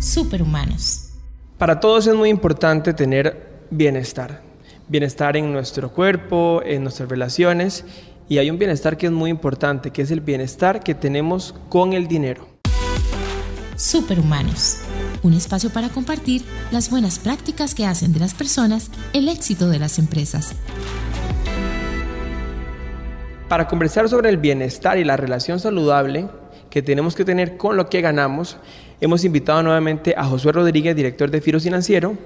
Superhumanos. Para todos es muy importante tener bienestar. Bienestar en nuestro cuerpo, en nuestras relaciones. Y hay un bienestar que es muy importante, que es el bienestar que tenemos con el dinero. Superhumanos. Un espacio para compartir las buenas prácticas que hacen de las personas el éxito de las empresas. Para conversar sobre el bienestar y la relación saludable que tenemos que tener con lo que ganamos, hemos invitado nuevamente a Josué Rodríguez, director de Firo Financiero,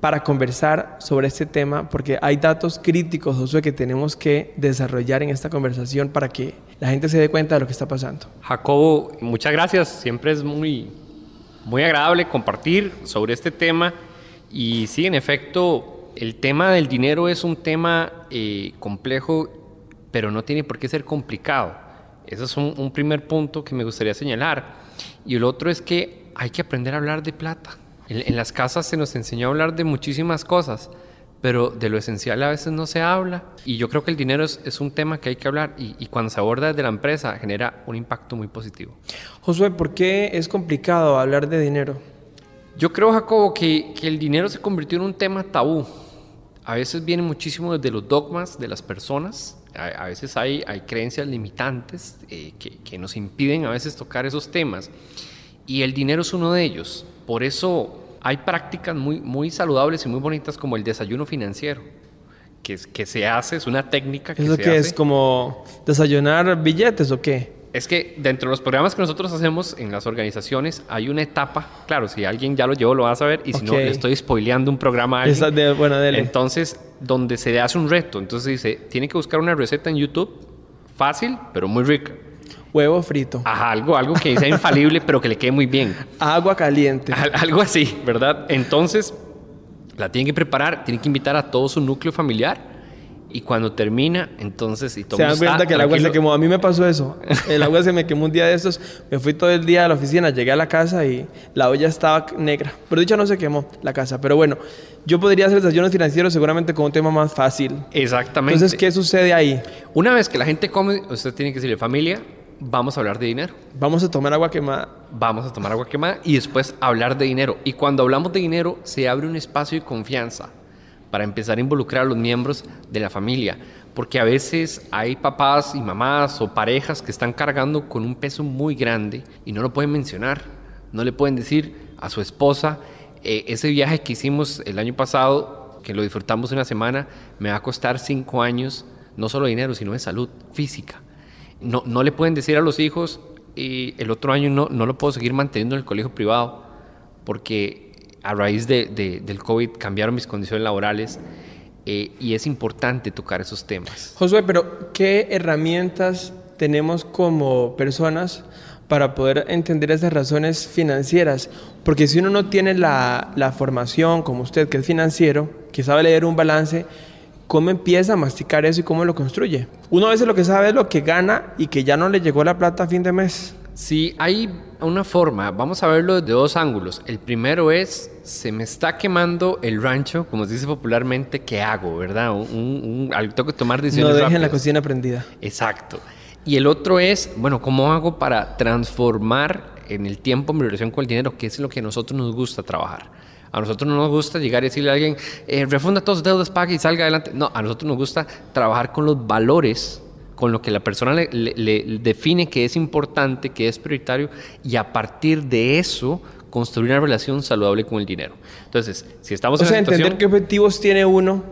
para conversar sobre este tema, porque hay datos críticos, Josué, que tenemos que desarrollar en esta conversación para que la gente se dé cuenta de lo que está pasando. Jacobo, muchas gracias. Siempre es muy, muy agradable compartir sobre este tema. Y sí, en efecto, el tema del dinero es un tema eh, complejo pero no tiene por qué ser complicado. Ese es un, primer punto que me gustaría señalar. Y el otro es que hay que aprender a hablar de plata. En, las casas se nos enseñó a hablar de muchísimas cosas, pero de lo esencial a veces no se habla. Y yo creo que el dinero es, un tema que hay que hablar y, cuando se aborda desde la empresa genera un impacto muy positivo. Josué, ¿por qué es complicado hablar de dinero? Yo creo, Jacobo, que, que el dinero se convirtió en un tema tabú. A veces viene muchísimo desde los dogmas de las personas a, veces hay, hay creencias limitantes eh, que, que, nos impiden a veces tocar esos temas y el dinero es uno de ellos. Por eso hay prácticas muy, muy saludables y muy bonitas como el desayuno financiero. Que, que se hace, es una técnica que ¿Eso se qué es? ¿Como desayunar billetes o qué? Es que dentro de los programas que nosotros hacemos en las organizaciones hay una etapa, claro, si alguien ya lo llevó lo va a saber y si no le estoy spoileando un programa a alguien. De, bueno, Entonces, donde se hace un reto, entonces dice, tiene que buscar una receta en YouTube fácil, pero muy rica. Huevo frito. Ajá, algo, algo que sea infalible, pero que le quede muy bien. Agua caliente. algo así, ¿verdad? Entonces, la tiene que preparar, tiene que invitar a todo su núcleo familiar y cuando termina, entonces, y todo Se dan cuenta que el agua se quemó. A mí me pasó eso. El agua se me quemó un día de estos. Me fui todo el día a la oficina, llegué a la casa y la olla estaba negra. Pero dicho no se quemó la casa. Pero bueno, yo podría hacer desayunos financieros seguramente con un tema más fácil. Exactamente. Entonces, ¿qué sucede ahí? Una vez que la gente come, usted tiene que decirle, familia, vamos a hablar de dinero. Vamos a tomar agua quemada. Vamos a tomar agua quemada y después hablar de dinero. Y cuando hablamos de dinero, se abre un espacio de confianza para empezar a involucrar a los miembros de la familia, porque a veces hay papás y mamás o parejas que están cargando con un peso muy grande y no lo pueden mencionar, no le pueden decir a su esposa, eh, ese viaje que hicimos el año pasado, que lo disfrutamos una semana, me va a costar cinco años, no solo de dinero, sino de salud física. No, no le pueden decir a los hijos, y el otro año no, no lo puedo seguir manteniendo en el colegio privado, porque a raíz de, del COVID cambiaron mis condiciones laborales eh, y es importante tocar esos temas. Josué, pero ¿qué herramientas tenemos como personas para poder entender esas razones financieras? Porque si uno no tiene la, la formación como usted, que es financiero, que sabe leer un balance, ¿cómo empieza a masticar eso y cómo lo construye? Uno a veces lo que sabe es lo que gana y que ya no le llegó la plata a fin de mes. Sí, hay una forma, vamos a verlo desde dos ángulos. El primero es, se me está quemando el rancho, como se dice popularmente, ¿qué hago? ¿Verdad? Un, tengo que tomar decisiones. No dejen la cocina prendida. Exacto. Y el otro es, bueno, ¿cómo hago para transformar en el tiempo mi relación con el dinero? ¿Qué es lo que a nosotros nos gusta trabajar? A nosotros no nos gusta llegar y decirle a alguien, eh, refunda todos los deudas, pague y salga adelante. No, a nosotros nos gusta trabajar con los valores con lo que la persona le, define que es importante, que es prioritario, y a partir de eso construir una relación saludable con el dinero. Entonces, si estamos o en sea, entender qué objetivos tiene uno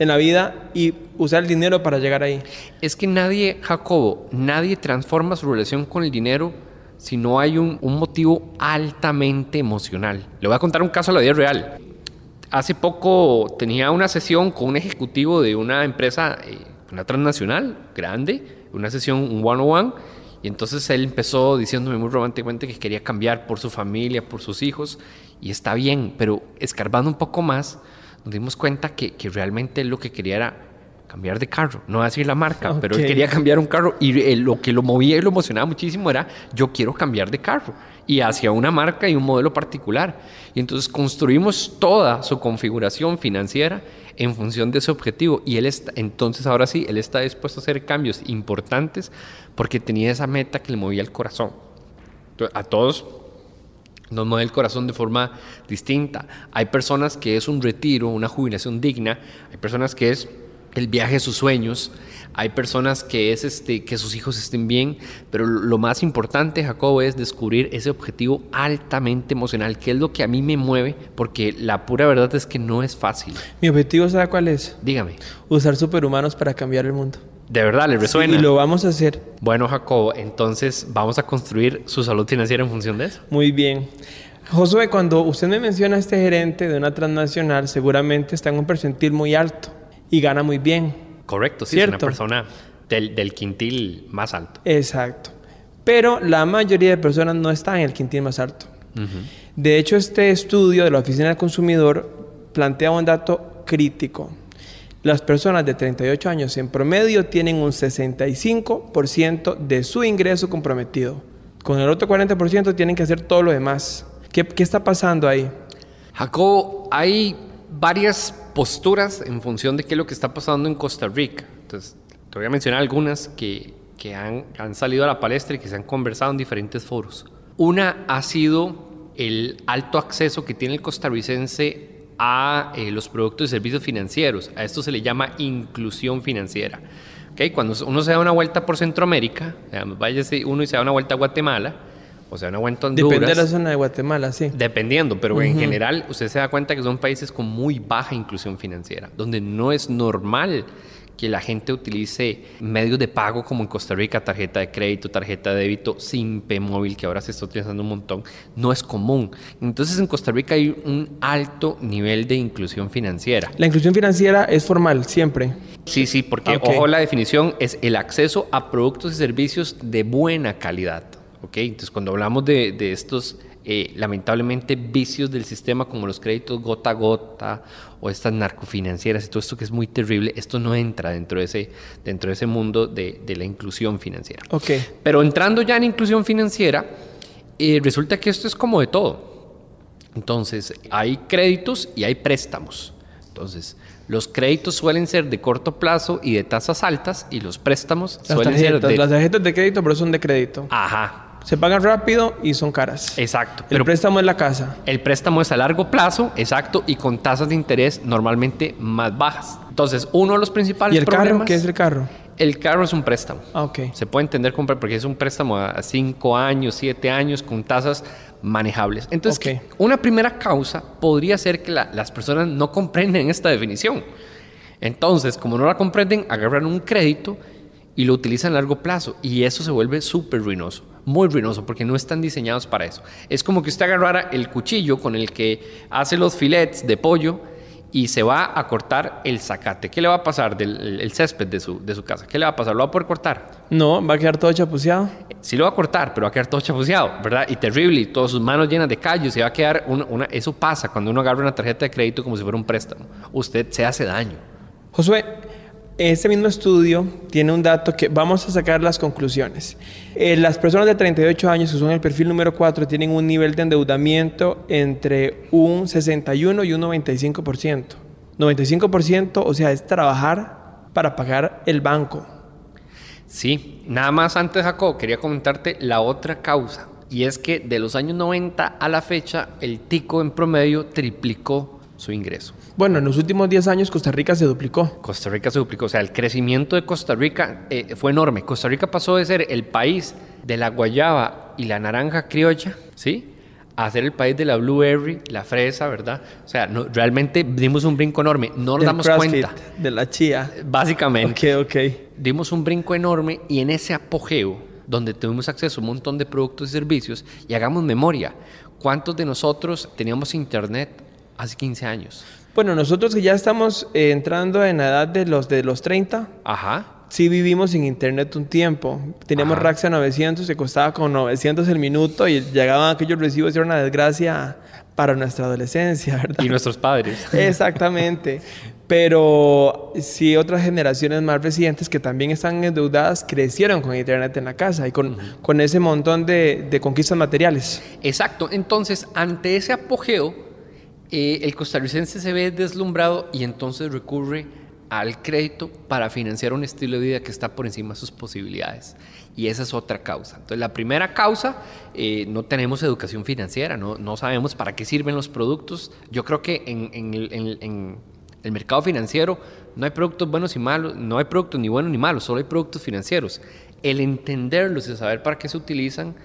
en la vida y usar el dinero para llegar ahí. Es que nadie, Jacobo, nadie transforma su relación con el dinero si no hay un, motivo altamente emocional. Le voy a contar un caso a la vida real. Hace poco tenía una sesión con un ejecutivo de una empresa eh, una transnacional grande, una sesión, un one-on-one, y entonces él empezó diciéndome muy románticamente que quería cambiar por su familia, por sus hijos, y está bien, pero escarbando un poco más, nos dimos cuenta que, que realmente lo que quería era cambiar de carro, no decir la marca, pero él quería cambiar un carro y lo que lo movía y lo emocionaba muchísimo era yo quiero cambiar de carro y hacia una marca y un modelo particular. Y entonces construimos toda su configuración financiera en función de ese objetivo. Y él está, entonces ahora sí, él está dispuesto a hacer cambios importantes porque tenía esa meta que le movía el corazón. a todos nos mueve el corazón de forma distinta. Hay personas que es un retiro, una jubilación digna, hay personas que es el viaje de sus sueños, hay personas que es este, que sus hijos estén bien, pero lo más importante, Jacobo, es descubrir ese objetivo altamente emocional, que es lo que a mí me mueve, porque la pura verdad es que no es fácil. Mi objetivo, ¿sabe cuál es? Dígame. Usar superhumanos para cambiar el mundo. De verdad, ¿le resuena? y lo vamos a hacer. Bueno, Jacobo, entonces vamos a construir su salud financiera en función de eso. Muy bien. Josué, cuando usted me menciona a este gerente de una transnacional, seguramente está en un percentil muy alto y gana muy bien. Correcto, sí, es una persona del, quintil más alto. Exacto. Pero la mayoría de personas no están en el quintil más alto. De hecho, este estudio de la Oficina del Consumidor plantea un dato crítico. Las personas de 38 años en promedio tienen un 65% de su ingreso comprometido. Con el otro 40% tienen que hacer todo lo demás. ¿Qué, qué está pasando ahí? Jacobo, hay varias posturas en función de qué es lo que está pasando en Costa Rica. Entonces, te voy a mencionar algunas que, que han, han, salido a la palestra y que se han conversado en diferentes foros. Una ha sido el alto acceso que tiene el costarricense a eh, los productos y servicios financieros. A esto se le llama inclusión financiera. ¿Okay? Cuando uno se da una vuelta por Centroamérica, vaya uno y se da una vuelta a Guatemala, o sea, una vuelta Honduras. Depende de la zona de Guatemala, sí. Dependiendo, pero en general usted se da cuenta que son países con muy baja inclusión financiera, donde no es normal que la gente utilice medios de pago como en Costa Rica, tarjeta de crédito, tarjeta de débito, SIMPE móvil, que ahora se está utilizando un montón, no es común. Entonces en Costa Rica hay un alto nivel de inclusión financiera. La inclusión financiera es formal, siempre. Sí, sí, porque ojo, la definición es el acceso a productos y servicios de buena calidad. ¿Ok? Entonces, cuando hablamos de, de estos, eh, lamentablemente, vicios del sistema como los créditos gota a gota o estas narcofinancieras y todo esto que es muy terrible, esto no entra dentro de ese, dentro de ese mundo de, de la inclusión financiera. Ok. Pero entrando ya en inclusión financiera, eh, resulta que esto es como de todo. Entonces, hay créditos y hay préstamos. Entonces, los créditos suelen ser de corto plazo y de tasas altas y los préstamos suelen ser de... Las tarjetas de crédito, pero son de crédito. Ajá. Se pagan rápido y son caras. Exacto. El préstamo es la casa. El préstamo es a largo plazo, exacto, y con tasas de interés normalmente más bajas. Entonces, uno de los principales ¿Y el problemas... carro? ¿Qué es el carro? El carro es un préstamo. Ah, ok. Se puede entender porque es un préstamo a 5 años, 7 años, con tasas manejables. Entonces, una primera causa podría ser que las personas no comprenden esta definición. Entonces, como no la comprenden, agarran un crédito y lo utilizan a largo plazo y eso se vuelve súper ruinoso muy ruinoso porque no están diseñados para eso. Es como que usted agarrara el cuchillo con el que hace los filets de pollo y se va a cortar el zacate. ¿Qué le va a pasar del el césped de su, de su casa? ¿Qué le va a pasar? ¿Lo va a poder cortar? No, va a quedar todo chapuceado. Sí lo va a cortar, pero va a quedar todo chapuceado, ¿verdad? Y terrible, y todas sus manos llenas de callos, y va a quedar una, una... Eso pasa cuando uno agarra una tarjeta de crédito como si fuera un préstamo. Usted se hace daño. Josué, este mismo estudio tiene un dato que vamos a sacar las conclusiones. Eh, las personas de 38 años, que son el perfil número 4, tienen un nivel de endeudamiento entre un 61 y un 95%. 95%, o sea, es trabajar para pagar el banco. Sí, nada más antes, Jacob, quería comentarte la otra causa. Y es que de los años 90 a la fecha, el tico en promedio triplicó su ingreso. Bueno, en los últimos 10 años Costa Rica se duplicó. Costa Rica se duplicó, o sea, el crecimiento de Costa Rica eh, fue enorme. Costa Rica pasó de ser el país de la guayaba y la naranja criolla, ¿sí? A ser el país de la blueberry, la fresa, ¿verdad? O sea, realmente dimos un brinco enorme. No nos damos cuenta. De la chía. Básicamente. Ok, ok. Dimos un brinco enorme y en ese apogeo, donde tuvimos acceso a un montón de productos y servicios, y hagamos memoria, ¿cuántos de nosotros teníamos internet hace 15 años? Bueno, nosotros que ya estamos eh, entrando en la edad de los, de los 30, Ajá. sí vivimos sin internet un tiempo. Teníamos Raxia 900, que costaba como 900 el minuto y llegaban aquellos recibos y era una desgracia para nuestra adolescencia, ¿verdad? Y nuestros padres. Exactamente. Pero sí otras generaciones más recientes que también están endeudadas crecieron con Internet en la casa y con, con ese montón de, de conquistas materiales. Exacto. Entonces, ante ese apogeo, eh, el costarricense se ve deslumbrado y entonces recurre al crédito para financiar un estilo de vida que está por encima de sus posibilidades. Y esa es otra causa. Entonces, la primera causa, eh, no tenemos educación financiera, no, no, sabemos para qué sirven los productos. Yo creo que en, el, mercado financiero no hay productos buenos y malos, no hay productos ni buenos ni malos, solo hay productos financieros. El entenderlos y saber para qué se utilizan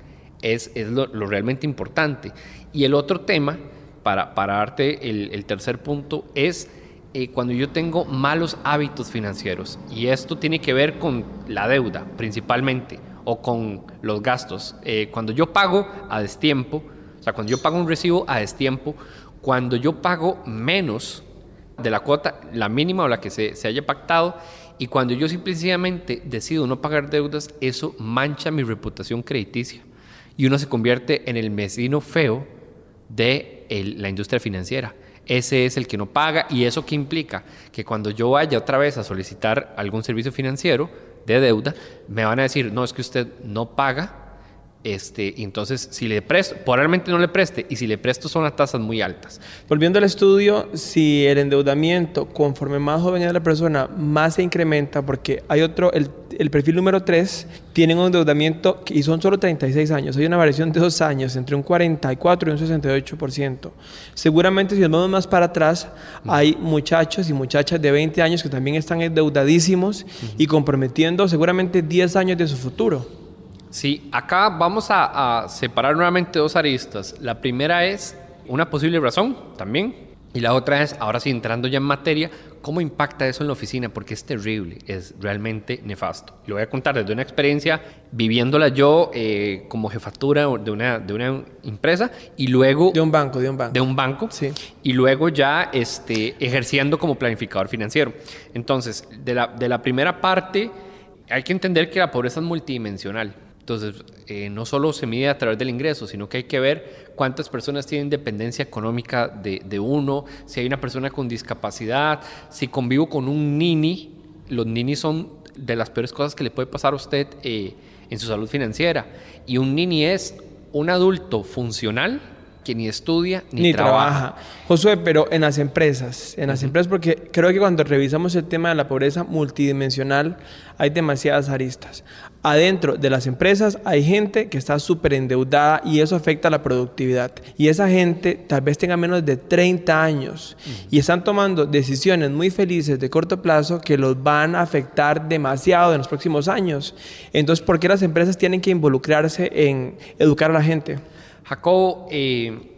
es, lo, realmente importante. Y el otro tema, para, para darte el, tercer punto, es eh, cuando yo tengo malos hábitos financieros. Y esto tiene que ver con la deuda principalmente o con los gastos. Eh, cuando yo pago a destiempo, o sea, cuando yo pago un recibo a destiempo, cuando yo pago menos de la cuota, la mínima o la que se, se haya pactado, y cuando yo simplemente decido no pagar deudas, eso mancha mi reputación crediticia. Y uno se convierte en el vecino feo de la industria financiera ese es el que no paga y eso qué implica que cuando yo vaya otra vez a solicitar algún servicio financiero de deuda, me van a decir, no, es que usted no paga este, entonces, si le presto, probablemente no le preste, y si le presto son las tasas muy altas. Volviendo al estudio, si el endeudamiento, conforme más joven es la persona, más se incrementa, porque hay otro, el, el perfil número 3, tienen un endeudamiento y son solo 36 años, hay una variación de dos años, entre un 44 y un 68%. Seguramente si nos vamos más para atrás, hay muchachos y muchachas de 20 años que también están endeudadísimos y comprometiendo seguramente 10 años de su futuro. Sí, acá vamos a, separar nuevamente dos aristas. La primera es una posible razón también. Y la otra es, ahora sí, entrando ya en materia, ¿cómo impacta eso en la oficina? Porque es terrible, es realmente nefasto. Lo voy a contar desde una experiencia viviéndola yo eh, como jefatura de una, de una empresa y luego... De un banco, de un banco. De un banco. Sí. Y luego ya este, ejerciendo como planificador financiero. Entonces, de la, de la primera parte, hay que entender que la pobreza es multidimensional. Entonces, eh, no solo se mide a través del ingreso, sino que hay que ver cuántas personas tienen dependencia económica de, uno, si hay una persona con discapacidad, si convivo con un nini, los ninis son de las peores cosas que le puede pasar a usted eh, en su salud financiera. Y un nini es un adulto funcional que ni estudia ni, trabaja. Josué, pero en las empresas, en las empresas, porque creo que cuando revisamos el tema de la pobreza multidimensional, hay demasiadas aristas. Adentro de las empresas hay gente que está súper endeudada y eso afecta a la productividad. Y esa gente tal vez tenga menos de 30 años y están tomando decisiones muy felices de corto plazo que los van a afectar demasiado en los próximos años. Entonces, ¿por qué las empresas tienen que involucrarse en educar a la gente? Jacobo, eh,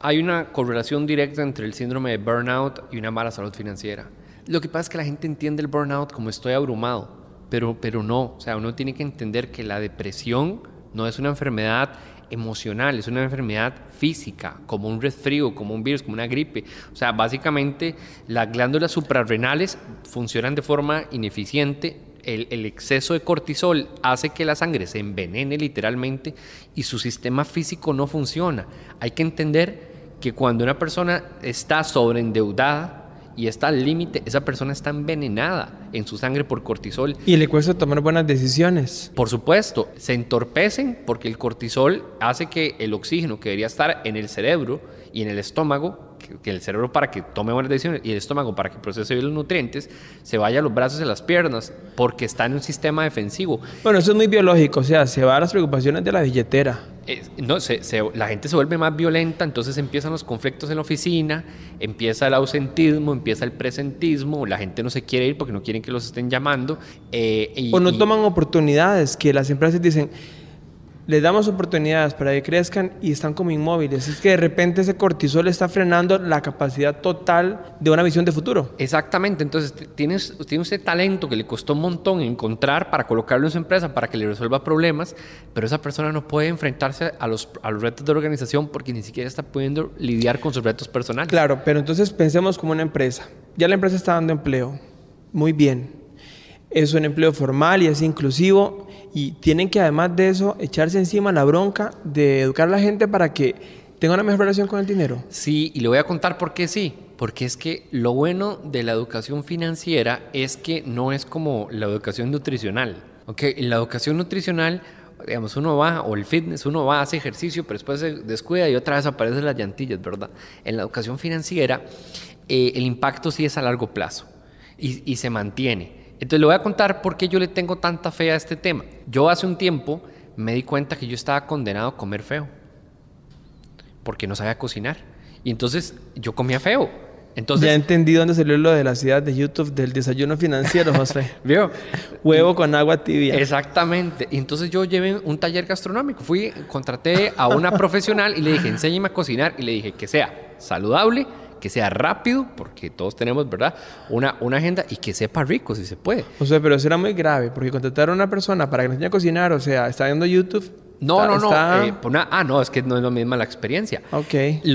hay una correlación directa entre el síndrome de burnout y una mala salud financiera. Lo que pasa es que la gente entiende el burnout como estoy abrumado, pero, pero no. O sea, uno tiene que entender que la depresión no es una enfermedad emocional, es una enfermedad física, como un resfrío, como un virus, como una gripe. O sea, básicamente las glándulas suprarrenales funcionan de forma ineficiente el, exceso de cortisol hace que la sangre se envenene literalmente y su sistema físico no funciona. Hay que entender que cuando una persona está sobreendeudada y está al límite, esa persona está envenenada en su sangre por cortisol. Y le cuesta tomar buenas decisiones. Por supuesto, se entorpecen porque el cortisol hace que el oxígeno que debería estar en el cerebro y en el estómago que, el cerebro para que tome buenas decisiones y el estómago para que procese bien los nutrientes, se vaya a los brazos y las piernas, porque está en un sistema defensivo. Bueno, eso es muy biológico, o sea, se va a las preocupaciones de la billetera. no, se, la gente se vuelve más violenta, entonces empiezan los conflictos en la oficina, empieza el ausentismo, empieza el presentismo, la gente no se quiere ir porque no quieren que los estén llamando. Eh, o no toman oportunidades, que las empresas dicen les damos oportunidades para que crezcan y están como inmóviles. Es que de repente ese cortisol está frenando la capacidad total de una visión de futuro. Exactamente, entonces tienes, tiene ese talento que le costó un montón encontrar para colocarlo en su empresa, para que le resuelva problemas, pero esa persona no puede enfrentarse a los, a los retos de la organización porque ni siquiera está pudiendo lidiar con sus retos personales. Claro, pero entonces pensemos como una empresa. Ya la empresa está dando empleo. Muy bien. Es un empleo formal y es inclusivo y tienen que además de eso echarse encima la bronca de educar a la gente para que tenga una mejor relación con el dinero. Sí, y le voy a contar por qué sí. Porque es que lo bueno de la educación financiera es que no es como la educación nutricional. ¿okay? En la educación nutricional, digamos, uno va, o el fitness, uno va, hace ejercicio, pero después se descuida y otra vez aparecen las llantillas, ¿verdad? En la educación financiera, eh, el impacto sí es a largo plazo. y se mantiene. Entonces le voy a contar por qué yo le tengo tanta fe a este tema. Yo hace un tiempo me di cuenta que yo estaba condenado a comer feo, porque no sabía cocinar. Y entonces yo comía feo. Entonces, ya entendí dónde salió lo de la ciudad de YouTube del desayuno financiero, José. ¿Vio? Huevo con agua tibia. Exactamente. Y entonces yo llevé un taller gastronómico. Fui, contraté a una profesional y le dije, enséñeme a cocinar. Y le dije que sea saludable, que sea rápido, porque todos tenemos, ¿verdad? Una, una agenda y que sepa rico, si se puede. O sea, pero eso era muy grave, porque contratar a una persona para que nos enseñe a cocinar, o sea, está viendo YouTube no, no, no. Eh, ah, no, es que no es lo mismo la experiencia. Ok.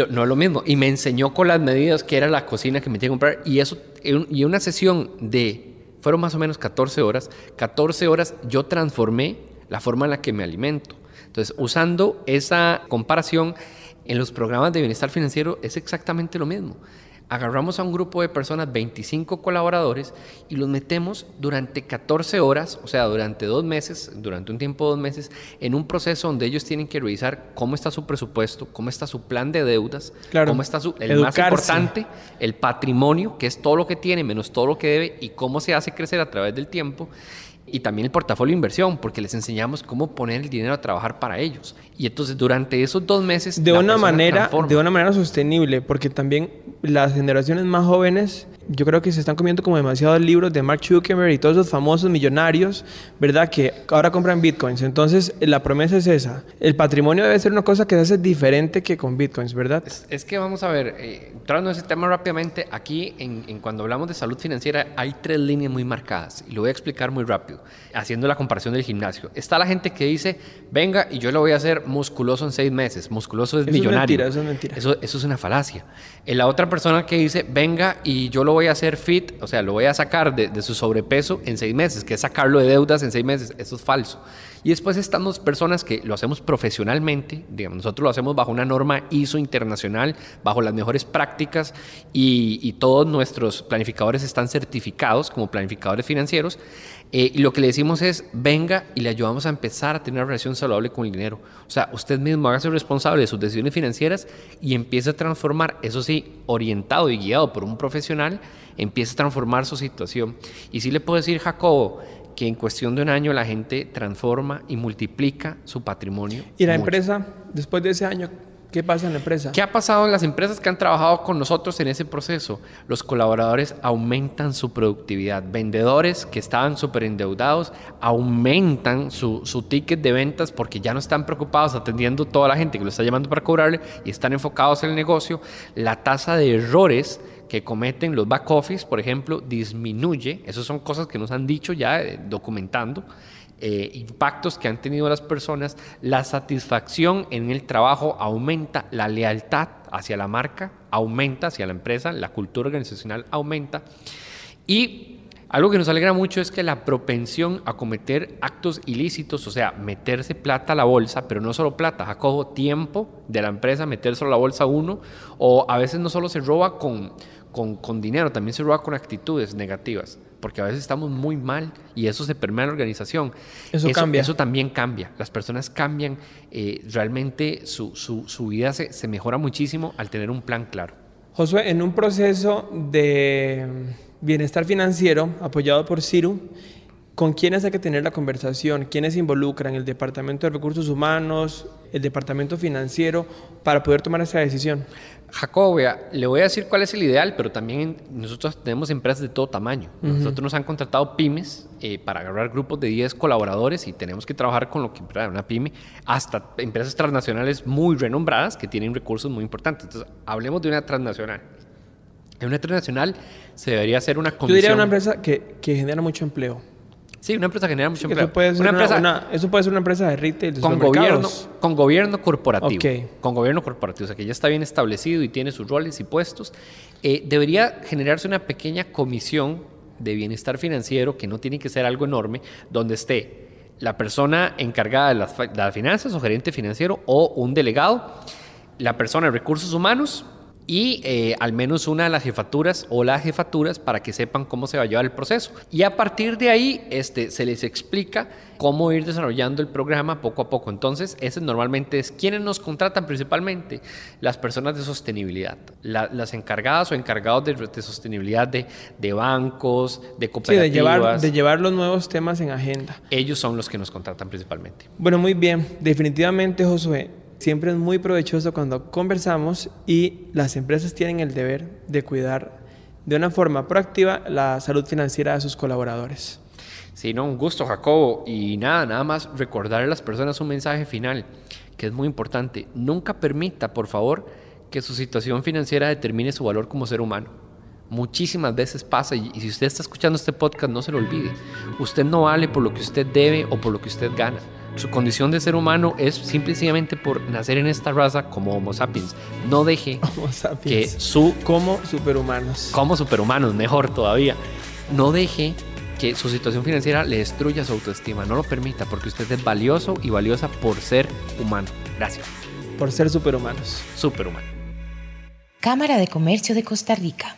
no es lo mismo. Y me enseñó con las medidas que era la cocina que me tenía que comprar. Y eso, y una sesión de, fueron más o menos 14 horas. 14 horas yo transformé la forma en la que me alimento. Entonces, usando esa comparación en los programas de bienestar financiero es exactamente lo mismo. Agarramos a un grupo de personas, 25 colaboradores, y los metemos durante 14 horas, o sea, durante dos meses, durante un tiempo de dos meses, en un proceso donde ellos tienen que revisar cómo está su presupuesto, cómo está su plan de deudas, cómo está su, el más importante, el patrimonio, que es todo lo que tiene menos todo lo que debe, y cómo se hace crecer a través del tiempo y también el portafolio de inversión, porque les enseñamos cómo poner el dinero a trabajar para ellos. Y entonces durante esos dos meses... De una manera, de una manera sostenible, porque también las generaciones más jóvenes yo creo que se están comiendo como demasiados libros de Mark Zuckerberg y todos esos famosos millonarios, ¿verdad? Que ahora compran bitcoins. Entonces, la promesa es esa. El patrimonio debe ser una cosa que se hace diferente que con bitcoins, ¿verdad? Es, que vamos a ver, eh, entrando en ese tema rápidamente, aquí en, en, cuando hablamos de salud financiera hay tres líneas muy marcadas y lo voy a explicar muy rápido, haciendo la comparación del gimnasio. Está la gente que dice, venga y yo lo voy a hacer musculoso en seis meses. Musculoso es millonario. Es mentira, eso es mentira. Eso, eso es una falacia. la otra persona que dice, venga y yo lo voy a hacer fit, o sea, lo voy a sacar de, su sobrepeso en seis meses, que es sacarlo de deudas en seis meses. Eso es falso. Y después estamos personas que lo hacemos profesionalmente, nosotros lo hacemos bajo una norma ISO internacional, bajo las mejores prácticas y, y todos nuestros planificadores están certificados como planificadores financieros. Eh, y lo que le decimos es, venga y le ayudamos a empezar a tener una relación saludable con el dinero. O sea, usted mismo hágase responsable de sus decisiones financieras y empiece a transformar, eso sí, orientado y guiado por un profesional, empiece a transformar su situación. Y sí le puedo decir, Jacobo, que en cuestión de un año la gente transforma y multiplica su patrimonio. ¿Y la empresa, después de ese año, ¿Qué pasa en la empresa? ¿Qué ha pasado en las empresas que han trabajado con nosotros en ese proceso? Los colaboradores aumentan su productividad. Vendedores que estaban súper endeudados aumentan su, su, ticket de ventas porque ya no están preocupados atendiendo toda la gente que lo está llamando para cobrarle y están enfocados en el negocio. La tasa de errores que cometen los back office, por ejemplo, disminuye. Esas son cosas que nos han dicho ya eh, documentando. Eh, impactos que han tenido las personas, la satisfacción en el trabajo aumenta, la lealtad hacia la marca aumenta, hacia la empresa, la cultura organizacional aumenta. Y algo que nos alegra mucho es que la propensión a cometer actos ilícitos, o sea, meterse plata a la bolsa, pero no solo plata, Jacobo, tiempo de la empresa, meterse a la bolsa uno, o a veces no solo se roba con, con, con dinero, también se roba con actitudes negativas porque a veces estamos muy mal y eso se permea en la organización. Eso, cambia. Eso también cambia. Las personas cambian, eh, realmente su, su, su vida se, se, mejora muchísimo al tener un plan claro. Josué, en un proceso de bienestar financiero apoyado por CIRU, ¿con quiénes hay que tener la conversación? ¿Quiénes se involucran? ¿El Departamento de Recursos Humanos? ¿El Departamento Financiero? Para poder tomar esa decisión. Jacobo, le voy a decir cuál es el ideal, pero también nosotros tenemos empresas de todo tamaño. Nosotros nos han contratado pymes eh, para agarrar grupos de 10 colaboradores y tenemos que trabajar con lo que una pyme, hasta empresas transnacionales muy renombradas que tienen recursos muy importantes. Entonces, hablemos de una transnacional. En una transnacional se debería hacer una comisión. Yo diría una empresa que, que genera mucho empleo. Sí, una empresa genera mucho empleo. Eso puede, ser una, empresa, eso puede ser una empresa de retail, con gobierno, con gobierno corporativo. Con gobierno corporativo, o sea que ya está bien establecido y tiene sus roles y puestos. Eh, debería generarse una pequeña comisión de bienestar financiero que no tiene que ser algo enorme, donde esté la persona encargada de las, de las finanzas o gerente financiero o un delegado, la persona de recursos humanos y eh, al menos una de las jefaturas o las jefaturas para que sepan cómo se va a llevar el proceso. Y a partir de ahí este, se les explica cómo ir desarrollando el programa poco a poco. Entonces, ese normalmente es quienes nos contratan principalmente, las personas de sostenibilidad, las encargadas o encargados de, sostenibilidad de, de, bancos, de cooperativas. Sí, de llevar, de llevar los nuevos temas en agenda. Ellos son los que nos contratan principalmente. Bueno, muy bien. Definitivamente, Josué, siempre es muy provechoso cuando conversamos y las empresas tienen el deber de cuidar de una forma proactiva la salud financiera de sus colaboradores. Sí, no, un gusto, Jacobo. Y nada, nada más recordar a las personas un mensaje final que es muy importante. Nunca permita, por favor, que su situación financiera determine su valor como ser humano. Muchísimas veces pasa y, y si usted está escuchando este podcast, no se lo olvide. Usted no vale por lo que usted debe o por lo que usted gana su condición de ser humano es simplemente por nacer en esta raza como Homo sapiens. No deje que su... Como superhumanos. Como superhumanos, mejor todavía. No deje que su situación financiera le destruya su autoestima. No lo permita porque usted es valioso y valiosa por ser humano. Gracias. Por ser superhumanos. Superhumano. Cámara de Comercio de Costa Rica.